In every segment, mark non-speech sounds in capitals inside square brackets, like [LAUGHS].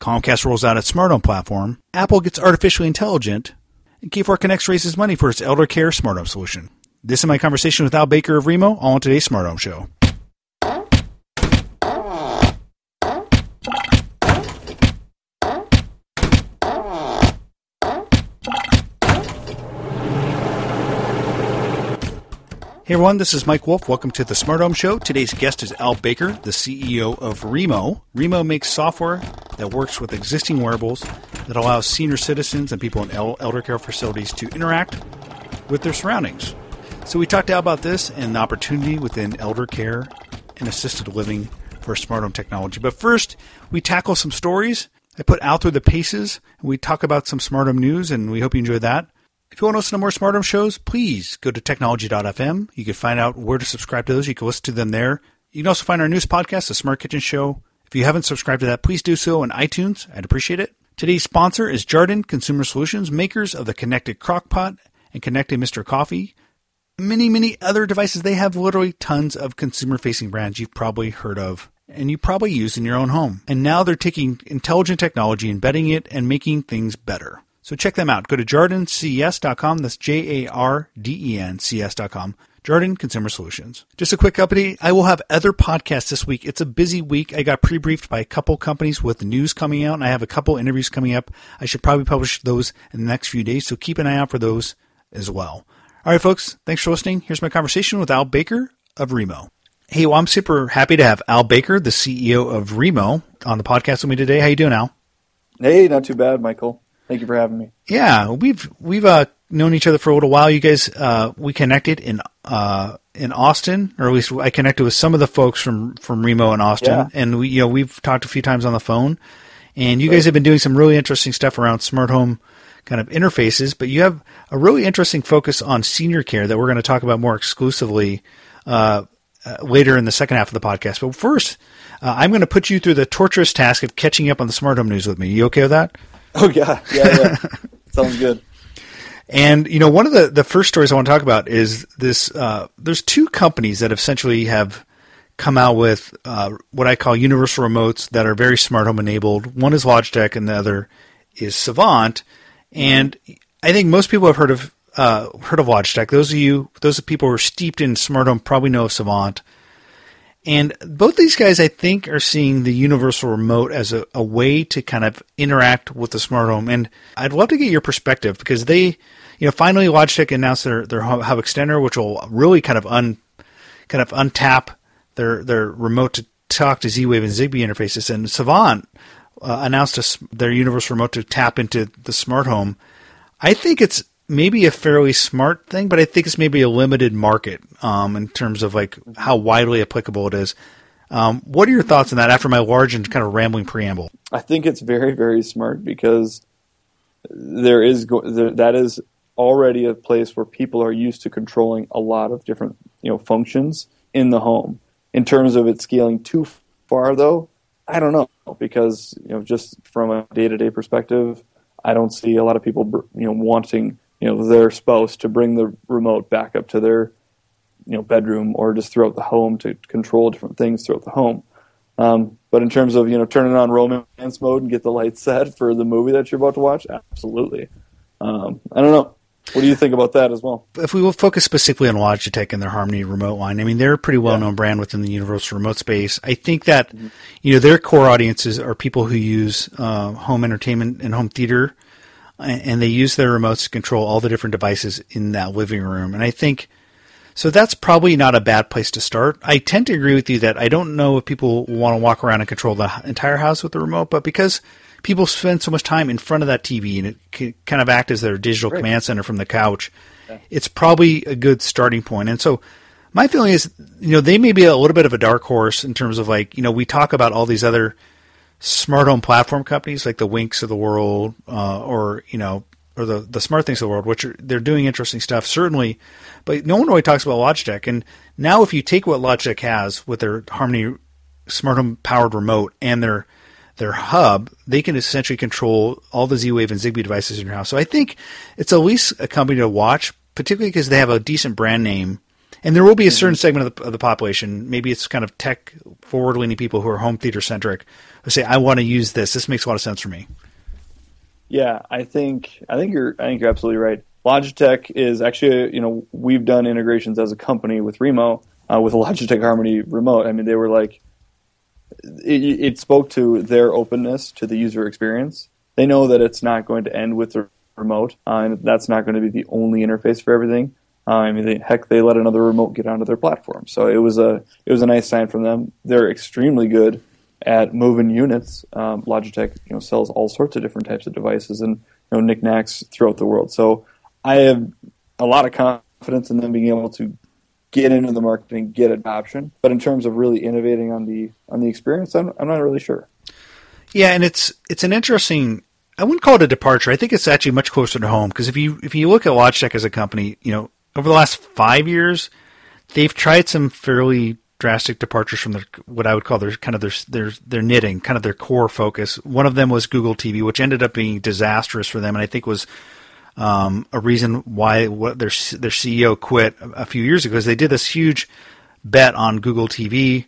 Comcast rolls out its smart home platform. Apple gets artificially intelligent. And K4 Connects raises money for its elder care smart home solution. This is my conversation with Al Baker of Reemo, all on today's Smart Home Show. Hey everyone, this is Mike Wolf. Welcome to the Smart Home Show. Today's guest is Al Baker, the CEO of Reemo. Reemo makes software that works with existing wearables that allows senior citizens and people in elder care facilities to interact with their surroundings. So we talked Al about this and the opportunity within elder care and assisted living for smart home technology. But first, we tackle some stories. I put Al through the paces. And we talk about some smart home news, and we hope you enjoy that. If you want to listen to more Smart Home shows, please go to technology.fm. You can find out where to subscribe to those. You can listen to them there. You can also find our news podcast, The Smart Kitchen Show. If you haven't subscribed to that, please do so on iTunes. I'd appreciate it. Today's sponsor is Jarden Consumer Solutions, makers of the connected crockpot and connected Mr. Coffee. Many, many other devices. They have literally tons of consumer facing brands you've probably heard of and you probably use in your own home. And now they're taking intelligent technology, embedding it, and making things better. So check them out. Go to jardencs.com. That's J A R D E N C S.com. Jarden Consumer Solutions. Just a quick update. I will have other podcasts this week. It's a busy week. I got pre-briefed by a couple companies with news coming out, and I have a couple interviews coming up. I should probably publish those in the next few days, so keep an eye out for those as well. All right, folks. Thanks for listening. Here's my conversation with Al Baker of Reemo. Hey, well, I'm super happy to have Al Baker, the CEO of Reemo, on the podcast with me today. How you doing, Al? Hey, not too bad, Michael. Thank you for having me. Yeah, we've we've uh, known each other for a little while. You guys, uh, we connected in uh, in Austin, or at least I connected with some of the folks from from Reemo in Austin, Yeah. and we you know we've talked a few times on the phone. And you guys have been doing some really interesting stuff around smart home kind of interfaces, but you have a really interesting focus on senior care that we're going to talk about more exclusively uh, uh, later in the second half of the podcast. But first, uh, I'm going to put you through the torturous task of catching up on the smart home news with me. You okay with that? Oh yeah, yeah, yeah. [LAUGHS] Sounds good. And you know, one of the the first stories I want to talk about is this. Uh, there's two companies that essentially have come out with uh, what I call universal remotes that are very smart home enabled. One is Logitech, and the other is Savant. And I think most people have heard of uh, heard of Logitech. Those of you, those of people who are steeped in smart home, probably know of Savant. And both these guys, I think, are seeing the universal remote as a, a way to kind of interact with the smart home. And I'd love to get your perspective because they, you know, finally Logitech announced their their hub extender, which will really kind of un kind of untap their their remote to talk to Z-Wave and Zigbee interfaces. And Savant uh, announced a their universal remote to tap into the smart home. I think it's maybe a fairly smart thing, but I think it's maybe a limited market um, in terms of like how widely applicable it is. Um, what are your thoughts on that after my large and kind of rambling preamble? I think it's very, very smart because there is go- there, that is already a place where people are used to controlling a lot of different you know functions in the home. In terms of it scaling too far, though, I don't know because you know just from a day to day perspective, I don't see a lot of people you know wanting you know their spouse to bring the remote back up to their you know bedroom or just throughout the home to control different things throughout the home. Um, but in terms of you know turning on romance mode and get the lights set for the movie that you're about to watch, absolutely. Um, I don't know. What do you think about that as well? if we will focus specifically on Logitech and their Harmony remote line, I mean they're a pretty well known brand within the universal remote space. I think that you know their core audiences are people who use uh, home entertainment and home theater, and, they use their remotes to control all the different devices in that living room. And I think so that's probably not a bad place to start. I tend to agree with you that I don't know if people want to walk around and control the entire house with the remote, but because people spend so much time in front of that TV and it can kind of act as their digital command center from the couch, it's probably a good starting point. And so my feeling is, you know, they may be a little bit of a dark horse in terms of like, you know, we talk about all these other smart home platform companies like the Winks of the world, uh, or you know, or the the SmartThings of the world, which are they're doing interesting stuff certainly, but no one really talks about Logitech. And now, if you take what Logitech has with their Harmony smart home powered remote and their their hub, they can essentially control all the Z Wave and Zigbee devices in your house. So I think it's at least a company to watch, particularly because they have a decent brand name. And there will be a certain mm-hmm. segment of the, of the population, maybe it's kind of tech forward leaning people who are home theater centric, say, I want to use this. This makes a lot of sense for me. Yeah, I think I think you're I think you're absolutely right. Logitech is actually you know we've done integrations as a company with Reemo uh, with a [LAUGHS] Logitech Harmony remote. I mean they were like it, it, spoke to their openness to the user experience. They know that it's not going to end with the remote, uh, and that's not going to be the only interface for everything. Uh, I mean, they, heck, they let another remote get onto their platform, so it was a it was a nice sign from them. They're extremely good at moving units. Um, Logitech, you know, sells all sorts of different types of devices and you know knickknacks throughout the world. So I have a lot of confidence in them being able to get into the market and get adoption. But in terms of really innovating on the on the experience, I'm, I'm not really sure. Yeah, and it's it's an interesting. I wouldn't call it a departure. I think it's actually much closer to home because if you if you look at Logitech as a company, you know, over the last five years, they've tried some fairly drastic departures from their what I would call their kind of their their their knitting, kind of their core focus. One of them was Google TV, which ended up being disastrous for them, and I think was um, a reason why what their their CEO quit a few years ago because they did this huge bet on Google TV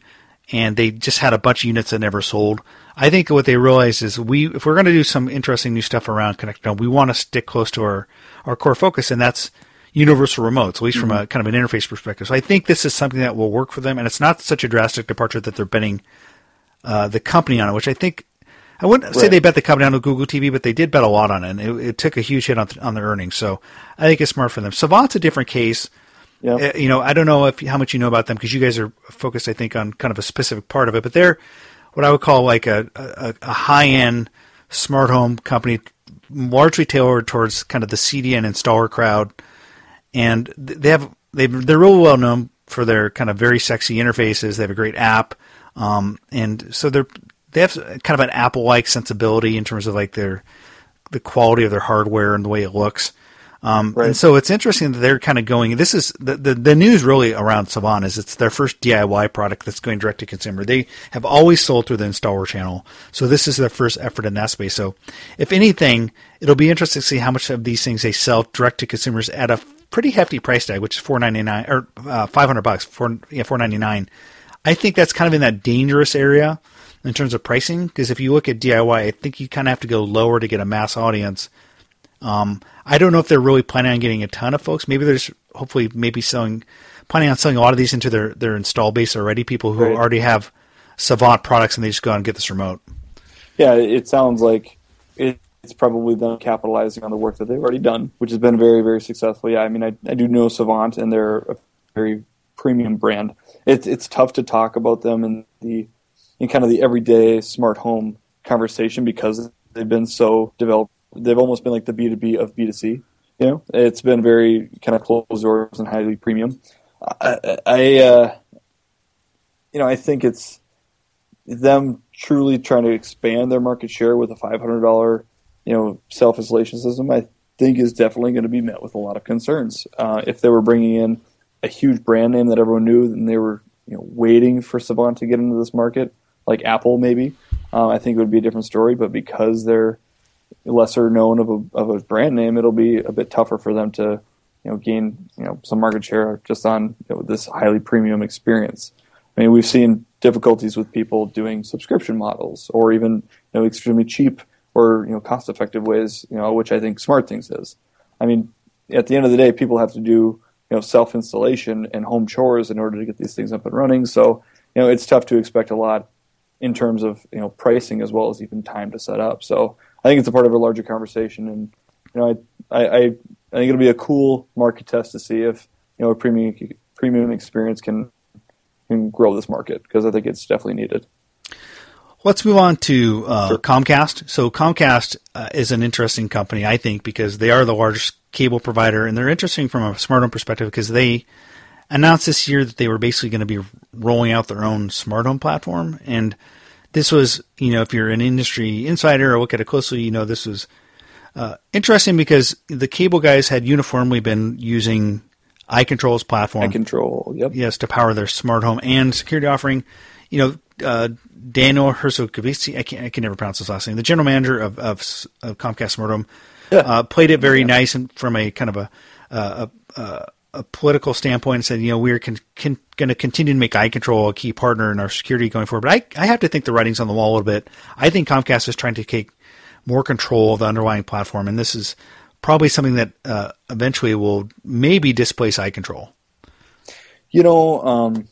and they just had a bunch of units that never sold. I think what they realized is we if we're going to do some interesting new stuff around Connected Home, we want to stick close to our our core focus, and that's universal remotes, at least mm-hmm. from a kind of an interface perspective. So I think this is something that will work for them, and it's not such a drastic departure that they're betting uh, the company on it, which I think I wouldn't right. say they bet the company on Google TV, but they did bet a lot on it. And it, it took a huge hit on, on their earnings. So I think it's smart for them. Savant's a different case. Yep. Uh, you know, I don't know if how much you know about them because you guys are focused, I think, on kind of a specific part of it. But they're what I would call like a, a, a high end smart home company, largely tailored towards kind of the CDN installer crowd. And they have they they're real well known for their kind of very sexy interfaces. They have a great app, um, and so they're they have kind of an Apple like sensibility in terms of like their the quality of their hardware and the way it looks. Um, right. And so it's interesting that they're kind of going. This is the, the, the news really around Savant is it's their first DIY product that's going direct to consumer. They have always sold through the installer channel, so this is their first effort in that space. So, if anything, it'll be interesting to see how much of these things they sell direct to consumers at a pretty hefty price tag, which is four ninety nine or uh, five hundred bucks, four yeah four ninety nine. I think that's kind of in that dangerous area in terms of pricing because if you look at DIY, I think you kind of have to go lower to get a mass audience. Um, I don't know if they're really planning on getting a ton of folks. Maybe there's hopefully maybe selling, planning on selling a lot of these into their their install base already. People who right. already have Savant products and they just go out and get this remote. Yeah, it sounds like it's probably them capitalizing on the work that they've already done, which has been very very successful. Yeah, I mean I, I do know Savant and they're a very premium brand. It's it's tough to talk about them in the in kind of the everyday smart home conversation because they've been so developed. They've almost been like the B2B of B2C. You know, it's been very kind of closed doors and highly premium. I, I uh, you know, I think it's them truly trying to expand their market share with a $500, you know, self installation system. I think is definitely going to be met with a lot of concerns. Uh, if they were bringing in a huge brand name that everyone knew, and they were you know waiting for Savant to get into this market, like Apple maybe, uh, I think it would be a different story. But because they're lesser known of a of a brand name, it'll be a bit tougher for them to you know gain you know some market share just on you know, this highly premium experience. I mean, we've seen difficulties with people doing subscription models or even you know extremely cheap or you know cost effective ways, you know, which I think smart things is. I mean, at the end of the day, people have to do you know self installation and home chores in order to get these things up and running. So you know it's tough to expect a lot in terms of you know pricing as well as even time to set up. So I think it's a part of a larger conversation, and you know I I, I think it'll be a cool market test to see if you know a premium premium experience can can grow this market because I think it's definitely needed. Let's move on to uh, sure. Comcast. So Comcast uh, is an interesting company, I think, because they are the largest cable provider, and they're interesting from a smart home perspective because they announced this year that they were basically going to be rolling out their own smart home platform. And this was, you know, if you're an industry insider or look at it closely, you know, this was uh, interesting because the cable guys had uniformly been using iControl's platform. iControl, yep. Yes, to power their smart home and security offering. You know, uh, Daniel Herscovici, I can I can never pronounce his last name, the general manager of, of, of Comcast Home, yeah. uh, played it very yeah. nice and from a kind of a, a, a, a political standpoint and said, you know, we're con- con- going to continue to make iControl a key partner in our security going forward. But I, I have to think the writing's on the wall a little bit. I think Comcast is trying to take more control of the underlying platform, and this is probably something that uh, eventually will maybe displace iControl. You know, um,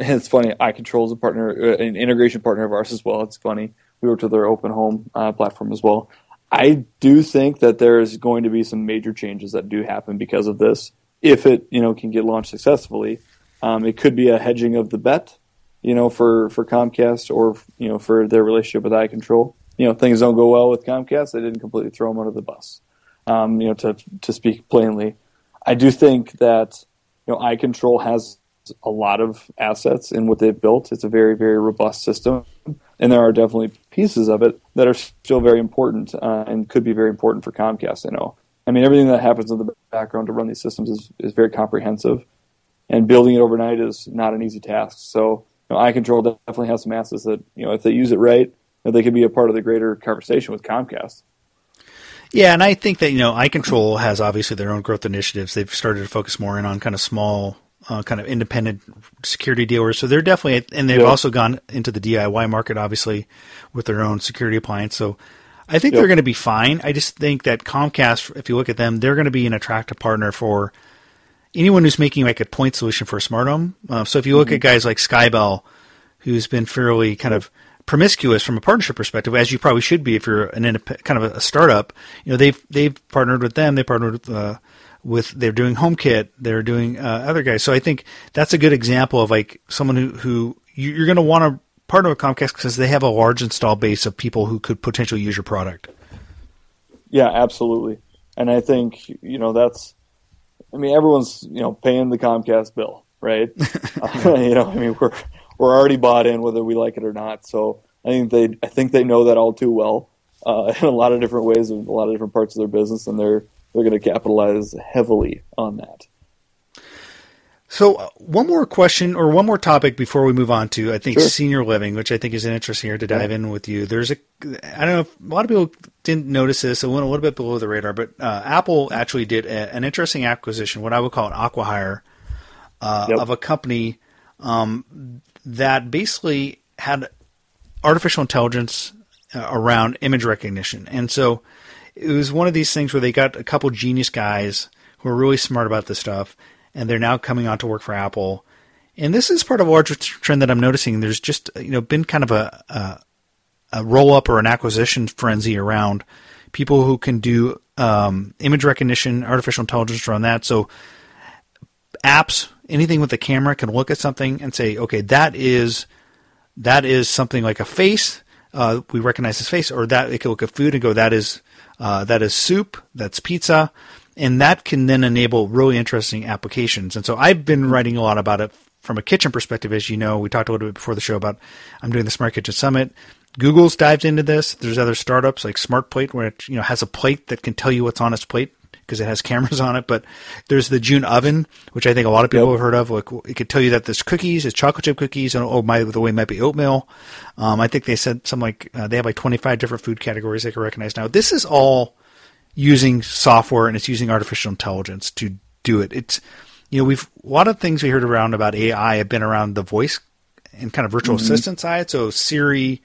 [LAUGHS] it's funny. iControl is a partner, uh, an integration partner of ours as well. It's funny. We worked with their open home uh, platform as well. I do think that there is going to be some major changes that do happen because of this. If it, you know, can get launched successfully, um, it could be a hedging of the bet, you know, for, for Comcast or you know for their relationship with iControl. You know, things don't go well with Comcast, they didn't completely throw them under the bus. Um, you know, to to speak plainly, I do think that you know iControl has a lot of assets in what they've built. It's a very very robust system, and there are definitely pieces of it that are still very important uh, and could be very important for Comcast. I know. I mean, everything that happens in the background to run these systems is, is very comprehensive and building it overnight is not an easy task. So you know, iControl definitely has some assets that you know if they use it right, know, they could be a part of the greater conversation with Comcast. Yeah, and I think that you know iControl has obviously their own growth initiatives. They've started to focus more in on kind of small, uh, kind of independent security dealers. So they're definitely, and they've also gone into the DIY market, obviously, with their own security appliance. So I think they're going to be fine. I just think that Comcast, if you look at them, they're going to be an attractive partner for anyone who's making like a point solution for a smart home. Uh, so if you look mm-hmm. at guys like Skybell, who's been fairly kind of promiscuous from a partnership perspective, as you probably should be if you're an kind of a startup. You know, they've they've partnered with them. They partnered with. Uh, with they're doing HomeKit, they're doing uh, other guys. So I think that's a good example of like someone who who you're going to want to partner with Comcast because they have a large install base of people who could potentially use your product. Yeah, absolutely. And I think you know that's I mean, everyone's you know paying the Comcast bill, right? uh, [LAUGHS] [LAUGHS] you know, I mean, we're we're already bought in whether we like it or not. So I think they I think they know that all too well uh, [LAUGHS] in a lot of different ways in a lot of different parts of their business, and they're they're going to capitalize heavily on that. So, uh, one more question or one more topic before we move on to, I think, sure. senior living, which I think is an interesting here to dive yeah. in with you. There's a, I don't know, if a lot of people didn't notice this. It went a little bit below the radar, but uh, Apple actually did a, an interesting acquisition, what I would call an acquihire, uh, yep. of a company um, that basically had artificial intelligence uh, around image recognition. And so it was one of these things where they got a couple genius guys who are really smart about this stuff and they're now coming on to work for Apple. And this is part of a larger trend that I'm noticing. There's just you know been kind of a, a, a roll up or an acquisition frenzy around people who can do um, image recognition, artificial intelligence around that. So apps, anything with a camera can look at something and say, okay, that is that is something like a face. Uh, we recognize this face, or that it can look at food and go, that is uh, that is soup, that's pizza, and that can then enable really interesting applications. And so I've been writing a lot about it from a kitchen perspective, as you know. We talked a little bit before the show about I'm doing the Smart Kitchen Summit. Google's dived into this. There's other startups like SmartPlate, where it you know has a plate that can tell you what's on its plate because it has cameras on it. But there's the June Oven, which I think a lot of people yep. have heard of. Like it could tell you that there's cookies, it's chocolate chip cookies, and oh, by the way, it might be oatmeal. Um, I think they said some like uh, they have like 25 different food categories they can recognize now. This is all using software and it's using artificial intelligence to do it. It's you know we've a lot of things we heard around about AI have been around the voice and kind of virtual mm-hmm. assistant side. So Siri,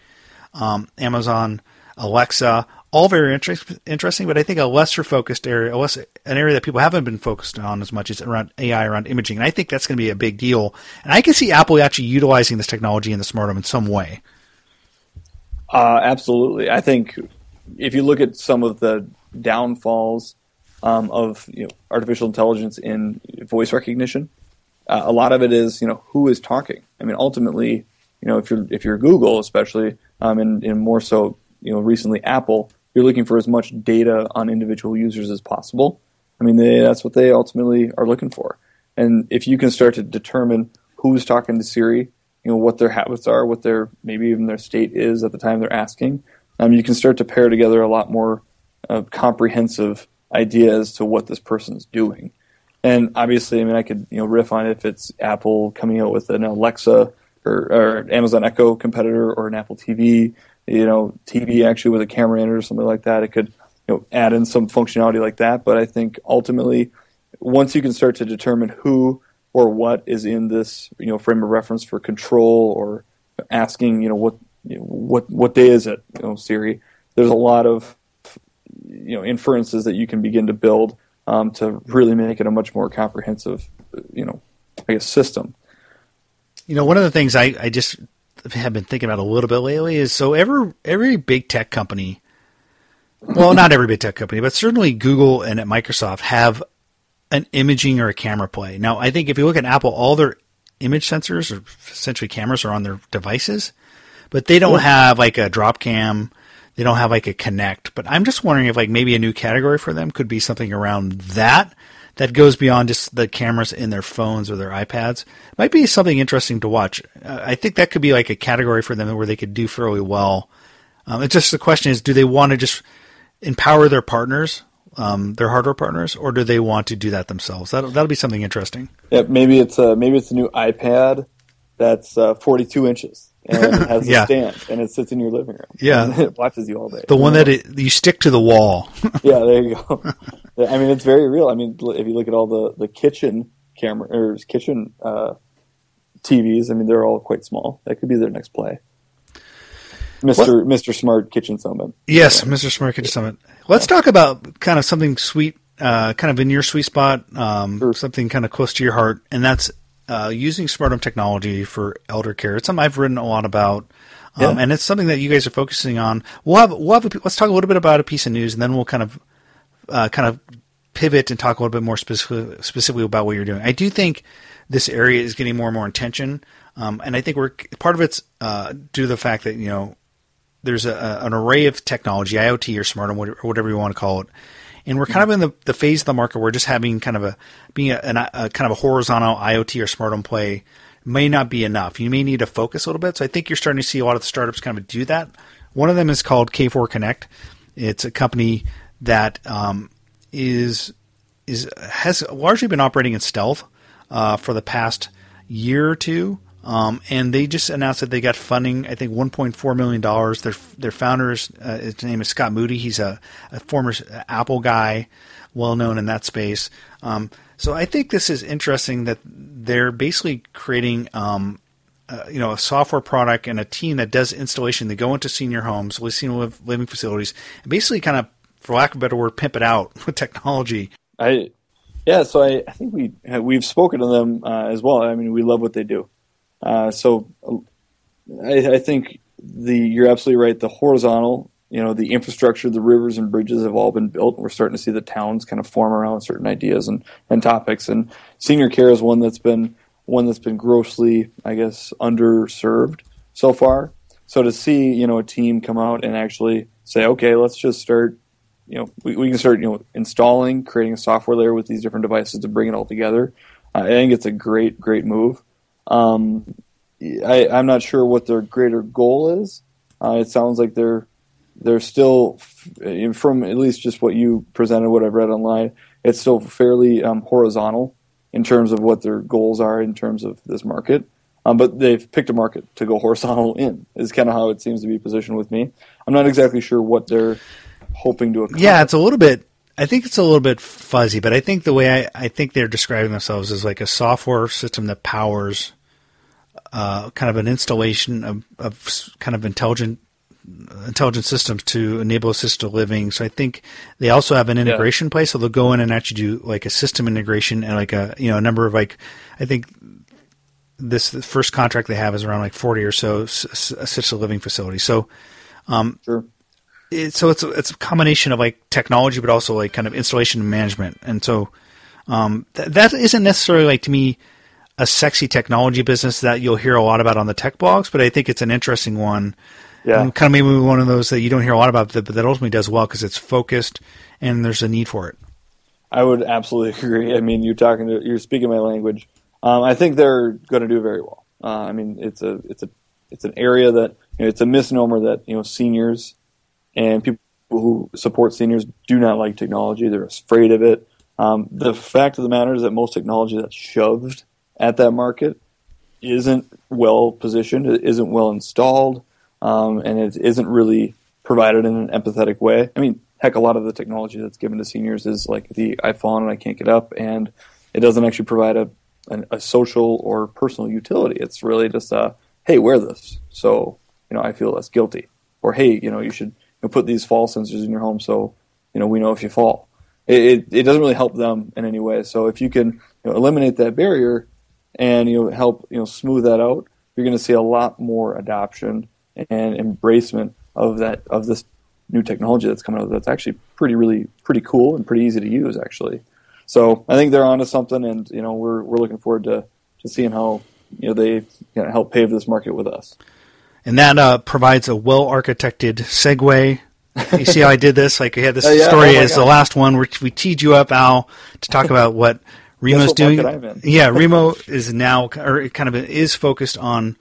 um, Amazon, Alexa, all very inter- interesting. But I think a lesser focused area, less, an area that people haven't been focused on as much is around AI, around imaging. And I think that's going to be a big deal. And I can see Apple actually utilizing this technology in the smart home in some way. Uh, absolutely. I think if you look at some of the downfalls um, of you know, artificial intelligence in voice recognition. Uh, a lot of it is you know who is talking. I mean, ultimately, you know if you're if you're Google, especially, um, and, and more so, you know, recently Apple, you're looking for as much data on individual users as possible. I mean, they, that's what they ultimately are looking for. And if you can start to determine who's talking to Siri you know what their habits are, what their maybe even their state is at the time they're asking. Um, you can start to pair together a lot more uh, comprehensive idea as to what this person's doing. And obviously, I mean, I could you know riff on if it's Apple coming out with an Alexa or, or Amazon Echo competitor or an Apple TV, you know, TV actually with a camera in it or something like that. It could you know add in some functionality like that. But I think ultimately, once you can start to determine who or what is in this you know frame of reference for control or asking you know what you know, what what day is it you know Siri. There's a lot of you know inferences that you can begin to build um, to really make it a much more comprehensive, you know, I guess system. You know, one of the things I, I just have been thinking about a little bit lately is so every every big tech company, well, not every big tech company, but certainly Google and at Microsoft have an imaging or a camera play. Now, I think if you look at Apple, all their image sensors or essentially cameras are on their devices, but they don't have like a drop cam they don't have like a Kinect. But I'm just wondering if like maybe a new category for them could be something around that that goes beyond just the cameras in their phones or their iPads. Might be something interesting to watch. Uh, I think that could be like a category for them where they could do fairly well. Um, it's just the question is, do they want to just empower their partners, um, their hardware partners, or do they want to do that themselves? That'll that'll be something interesting. Yeah, maybe it's a, maybe it's a new iPad that's uh, 42 inches and it [LAUGHS] has yeah. a stand and it sits in your living room. Yeah, [LAUGHS] it watches you all day. The one that it, you stick to the wall. [LAUGHS] yeah, there you go. I mean, it's very real. I mean, if you look at all the the kitchen camera or kitchen uh, TVs, I mean, they're all quite small. That could be their next play. Mister Mister Smart Kitchen Summit. Yes, Mister Smart Kitchen Summit. Let's talk about kind of something sweet, uh, kind of in your sweet spot, um, sure. something kind of close to your heart, and that's uh, using smart home technology for elder care. It's something I've written a lot about. Um, yeah. and it's something that you guys are focusing on. We'll have, we'll have a, let's talk a little bit about a piece of news and then we'll kind of, uh, kind of pivot and talk a little bit more specific, specifically about what you're doing. I do think this area is getting more and more attention. Um, and I think we're part of it's, uh, due to the fact that, you know, there's a, an array of technology, IoT or smart home, or whatever you want to call it, and we're kind of in the, the phase of the market where just having kind of a being a, a, kind of a horizontal IoT or smart home play may not be enough. You may need to focus a little bit. So I think you're starting to see a lot of the startups kind of do that. One of them is called K4 Connect. It's a company that um, is is has largely been operating in stealth uh, for the past year or two. Um, and they just announced that they got funding. I think 1.4 million dollars. Their their founder is uh, his name is Scott Moody. He's a, a former Apple guy, well known in that space. Um, so I think this is interesting that they're basically creating. Um, uh, you know, a software product and a team that does installation. They go into senior homes, senior living facilities, and basically kind of, for lack of a better word, pimp it out [LAUGHS] with technology. I, yeah. So I, I think we we've spoken to them uh, as well. I mean, we love what they do. Uh, so I, I, think the you're absolutely right. The horizontal, you know, the infrastructure, the rivers and bridges have all been built. We're starting to see the towns kind of form around certain ideas and, and topics. And senior care is one that's been one that's been grossly, I guess, underserved so far. So to see, you know, a team come out and actually say, okay, let's just start, you know, we, we can start, you know, installing, creating a software layer with these different devices to bring it all together. Uh, I think it's a great, great move. Um, I, am not sure what their greater goal is. Uh, it sounds like they're they're still, from at least just what you presented, what I've read online, it's still fairly um, horizontal in terms of what their goals are in terms of this market. Um, but they've picked a market to go [LAUGHS] horizontal in. Is kind of how it seems to be positioned with me. I'm not exactly sure what they're hoping to accomplish. Yeah, it's a little bit I think it's a little bit fuzzy, but I think the way I, I think they're describing themselves is like a software system that powers uh, kind of an installation of, of kind of intelligent intelligent systems to enable assisted living. So I think they also have an integration yeah. place, so they'll go in and actually do like a system integration and like a you know a number of like I think this first contract they have is around like forty or so assisted living facilities. So um, sure it, so it's a, it's a combination of like technology, but also like kind of installation and management. And so um, th- that isn't necessarily like to me a sexy technology business that you'll hear a lot about on the tech blogs, but I think it's an interesting one. Yeah, and kind of maybe one of those that you don't hear a lot about, but that ultimately does well because it's focused and there's a need for it. I would absolutely [LAUGHS] agree. I mean, you're talking to, you're speaking my language. Um, I think they're going to do very well. Uh, I mean, it's a it's a it's an area that you know, it's a misnomer that you know seniors and people who support seniors do not like technology. They're afraid of it. Um, the fact of the matter is that most technology that's shoved at that market isn't well positioned, it isn't well installed, um, and it isn't really provided in an empathetic way. I mean, heck, a lot of the technology that's given to seniors is like the iPhone and I can't get up, and it doesn't actually provide a, a social or personal utility. It's really just a, hey, wear this, so you know I feel less guilty, or hey, you know you should know, put these fall sensors in your home so you know we know if you fall. It, it, it doesn't really help them in any way. So if you can you know, eliminate that barrier and you know, help you know smooth that out, you're going to see a lot more adoption and embracement of that of this new technology that's coming out. That's actually pretty really pretty cool and pretty easy to use actually. So I think they're onto something, and you know we're we're looking forward to to seeing how you know they you know, help pave this market with us. And that uh, provides a well architected segue. You see how I did this? Like we had this Uh, [LAUGHS] yeah, story oh as the last one where we teed you up, Al, to talk about what [LAUGHS] Reemo's what doing. market I'm in. Yeah, [LAUGHS] Reemo is now, or kind of is focused on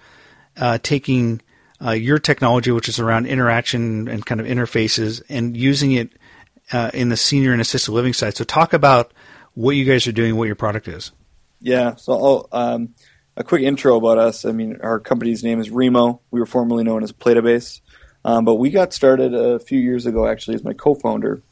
uh, taking uh, your technology, which is around interaction and kind of interfaces, and using it uh, in the senior and assisted living side. So talk about what you guys are doing, what your product is. Yeah. So I'll, um, a quick intro about us. I mean, our company's name is Reemo. We were formerly known as Platabase, um, but we got started a few years ago. Actually, as my co-founder,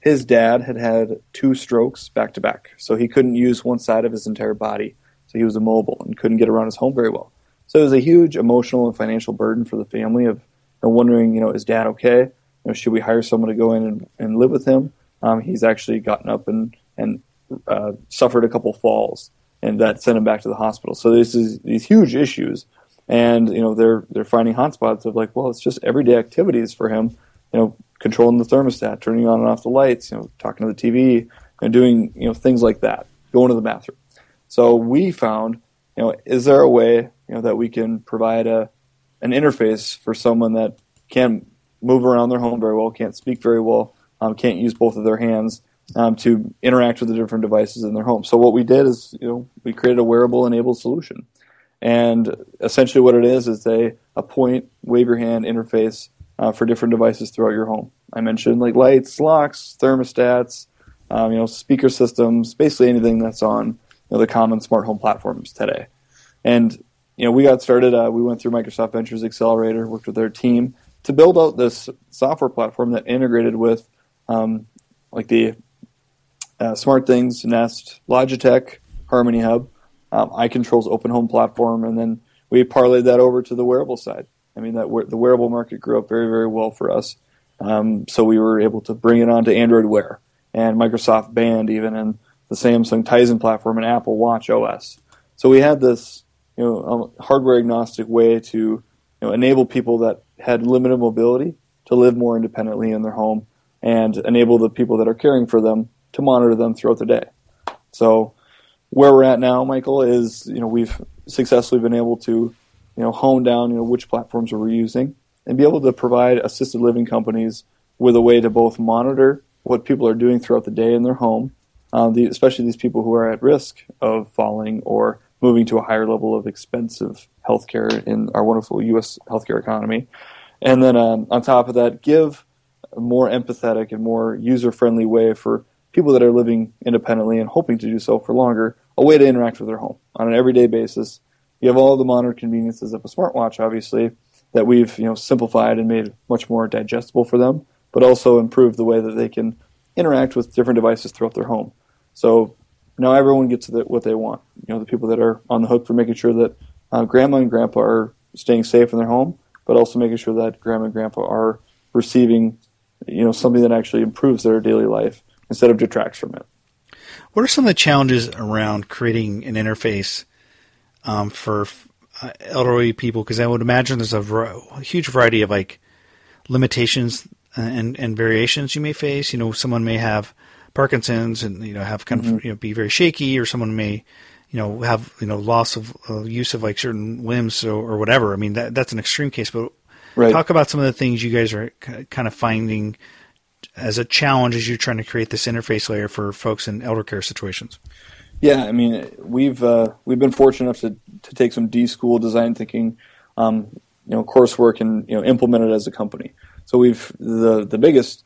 his dad had had two strokes back to back, so he couldn't use one side of his entire body. So he was immobile and couldn't get around his home very well. So it was a huge emotional and financial burden for the family of you know, wondering, you know, is dad okay? You know, should we hire someone to go in and, and live with him? Um, he's actually gotten up and and uh, suffered a couple falls, and that sent him back to the hospital. So this is these huge issues, and you know they're they're finding hotspots of like, well, it's just everyday activities for him. You know, controlling the thermostat, turning on and off the lights, you know, talking to the TV, and doing you know things like that, going to the bathroom. So we found, you know, is there a way you know that we can provide a an interface for someone that can't move around their home very well, can't speak very well, um, can't use both of their hands um, to interact with the different devices in their home. So what we did is, you know, we created a wearable enabled solution, and essentially what it is is a a point wave your hand interface uh, for different devices throughout your home. I mentioned like lights, locks, thermostats, um, you know, speaker systems, basically anything that's on you know, the common smart home platforms today. And you know, we got started. Uh, we went through Microsoft Ventures Accelerator, worked with their team to build out this software platform that integrated with um, like the uh, Smart Things, Nest, Logitech, Harmony Hub, um, iControl's Open Home platform, and then we parlayed that over to the wearable side. I mean, that the wearable market grew up very, very well for us. Um, so we were able to bring it onto Android Wear and Microsoft Band, even and the Samsung Tizen platform and Apple Watch OS. So we had this, you know, um, hardware agnostic way to you know, enable people that had limited mobility to live more independently in their home and enable the people that are caring for them to monitor them throughout the day. So where we're at now, Michael, is you know we've successfully been able to you know hone down you know which platforms we're using and be able to provide assisted living companies with a way to both monitor what people are doing throughout the day in their home, uh, the, especially these people who are at risk of falling or moving to a higher level of expensive healthcare in our wonderful U.S. healthcare economy, and then um, on top of that, give a more empathetic and more user-friendly way for people that are living independently and hoping to do so for longer, a way to interact with their home on an everyday basis. You have all the modern conveniences of a smartwatch, obviously, that we've you know simplified and made much more digestible for them, but also improved the way that they can interact with different devices throughout their home. So now everyone gets what they want. You know, the people that are on the hook for making sure that uh, grandma and grandpa are staying safe in their home, but also making sure that grandma and grandpa are receiving, you know, something that actually improves their daily life instead of detracts from it. What are some of the challenges around creating an interface um, for uh, elderly people? Because I would imagine there's a, huge variety of like limitations and and variations you may face. You know, someone may have Parkinson's and you know have kind of you know be very shaky, or someone may you know have you know loss of uh, use of like certain limbs or, or whatever. I mean, that that's an extreme case, but Right. talk about some of the things you guys are kind of finding as a challenge as you're trying to create this interface layer for folks in elder care situations. Yeah, I mean, we've uh, we've been fortunate enough to, to take some D school design thinking, um, you know, coursework and you know implement it as a company. So we've the the biggest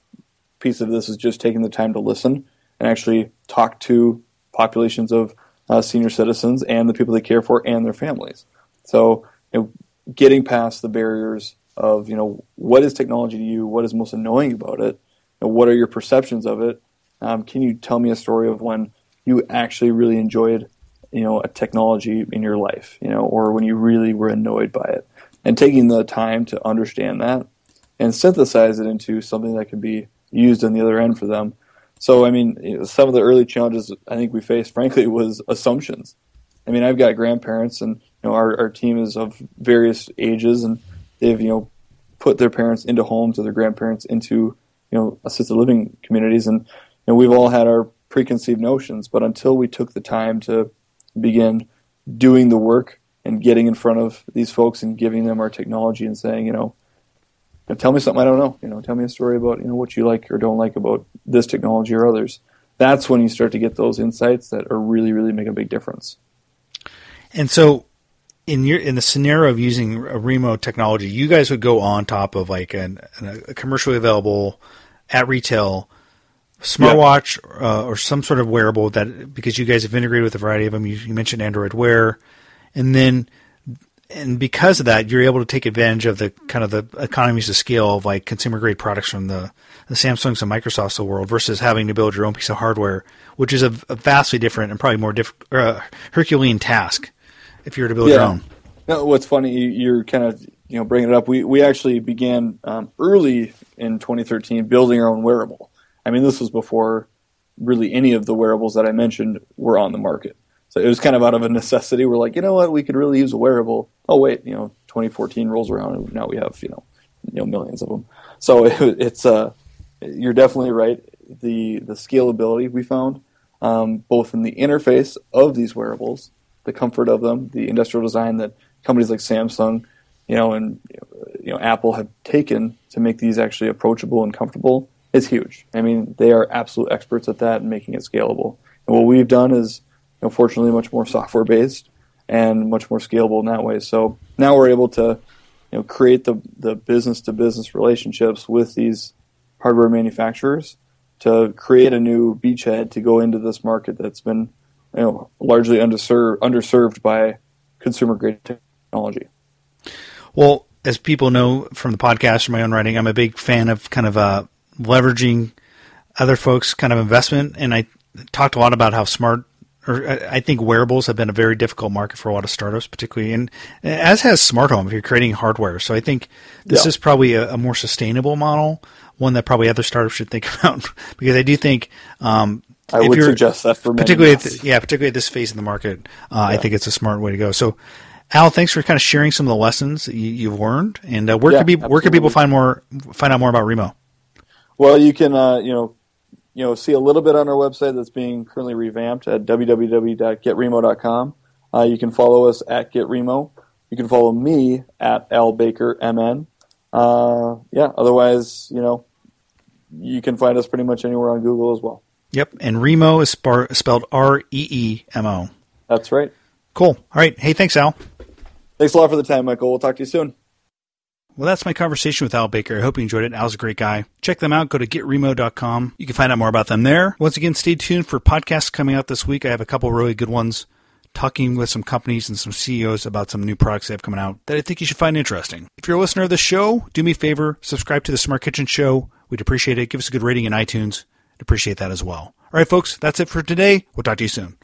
piece of this is just taking the time to listen and actually talk to populations of uh, senior citizens and the people they care for and their families. So you know, getting past the barriers of you know what is technology to you, what is most annoying about it, know, what are your perceptions of it. Um, can you tell me a story of when you actually really enjoyed you know a technology in your life, you know, or when you really were annoyed by it, and taking the time to understand that and synthesize it into something that can be used on the other end for them. So, I mean, some of the early challenges I think we faced, [LAUGHS] frankly, was assumptions. I mean, I've got grandparents, and you know, our, our team is of various ages, and they've you know put their parents into homes or their grandparents into you know assisted living communities, and you know, we've all had our preconceived notions. But until we took the time to begin doing the work and getting in front of these folks and giving them our technology and saying, you know, tell me something I don't know. You know, tell me a story about you know what you like or don't like about this technology or others. That's when you start to get those insights that are really, really make a big difference. And so, in your in the scenario of using a Reemo technology, you guys would go on top of like an, an, a commercially available at retail smartwatch yeah. uh, or some sort of wearable that because you guys have integrated with a variety of them. You, you mentioned Android Wear, and then and because of that, you're able to take advantage of the kind of the economies of scale of like consumer grade products from the, the Samsungs and Microsofts of the world versus having to build your own piece of hardware, which is a, a vastly different and probably more diff, uh, Herculean task if you were to build yeah. your own. No, what's funny, you're kind of you know bringing it up. We we actually began um, early in 2013 building our own wearable. I mean, this was before really any of the wearables that I mentioned were on the market. So it was kind of out of a necessity. We're like, you know what, we could really use a wearable. Oh wait, you know, 2014 rolls around and now we have you know, you know millions of them. So [LAUGHS] it, it's uh, you're definitely right. The the scalability we found, um, both in the interface of these wearables, the comfort of them, the industrial design that companies like Samsung, you know, and you know Apple have taken to make these actually approachable and comfortable is huge. I mean, they are absolute experts at that and making it scalable. And what we've done is know, fortunately much more software based and much more scalable in that way. So now we're able to you know create the the business to business relationships with these hardware manufacturers to create a new beachhead to go into this market that's been you know largely underserved underserved by consumer grade technology. Well, as people know from the podcast or my own writing, I'm a big fan of kind of uh, leveraging other folks' kind of investment, and I talked a lot about how smart or I think wearables have been a very difficult market for a lot of startups, particularly, and as has smart home if you're creating hardware. So I think this yeah. is probably a, a, more sustainable model, one that probably other startups should think [LAUGHS] about, because I do think. Um, I would suggest that for particularly, at the, yeah, particularly at this phase in the market, uh, yeah. I think it's a smart way to go. So, Al, thanks for kind of sharing some of the lessons that you, have learned, and uh, where yeah, can people where can people find more find out more about Reemo? Well, you can uh, you know you know see a little bit on our website that's being currently revamped at www.getreemo.com. Uh, you can follow us at GetReemo. You can follow me at Al Baker MN. Uh, yeah, otherwise, you know, you can find us pretty much anywhere on Google as well. Yep, and Reemo is spar- spelled R E E M O. That's right. Cool. All right. Hey, thanks, Al. Thanks a lot for the time, Michael. We'll talk to you soon. Well, that's my conversation with Al Baker. I hope you enjoyed it. Al's a great guy. Check them out. Go to getreemo.com. You can find out more about them there. Once again, stay tuned for podcasts coming out this week. I have a couple really good ones talking with some companies and some CEOs about some new products they have coming out that I think you should find interesting. If you're a listener of the show, do me a favor, subscribe to the Smart Kitchen Show. We'd appreciate it. Give us a good rating in iTunes. I'd appreciate that as well. All right, folks, that's it for today. We'll talk to you soon.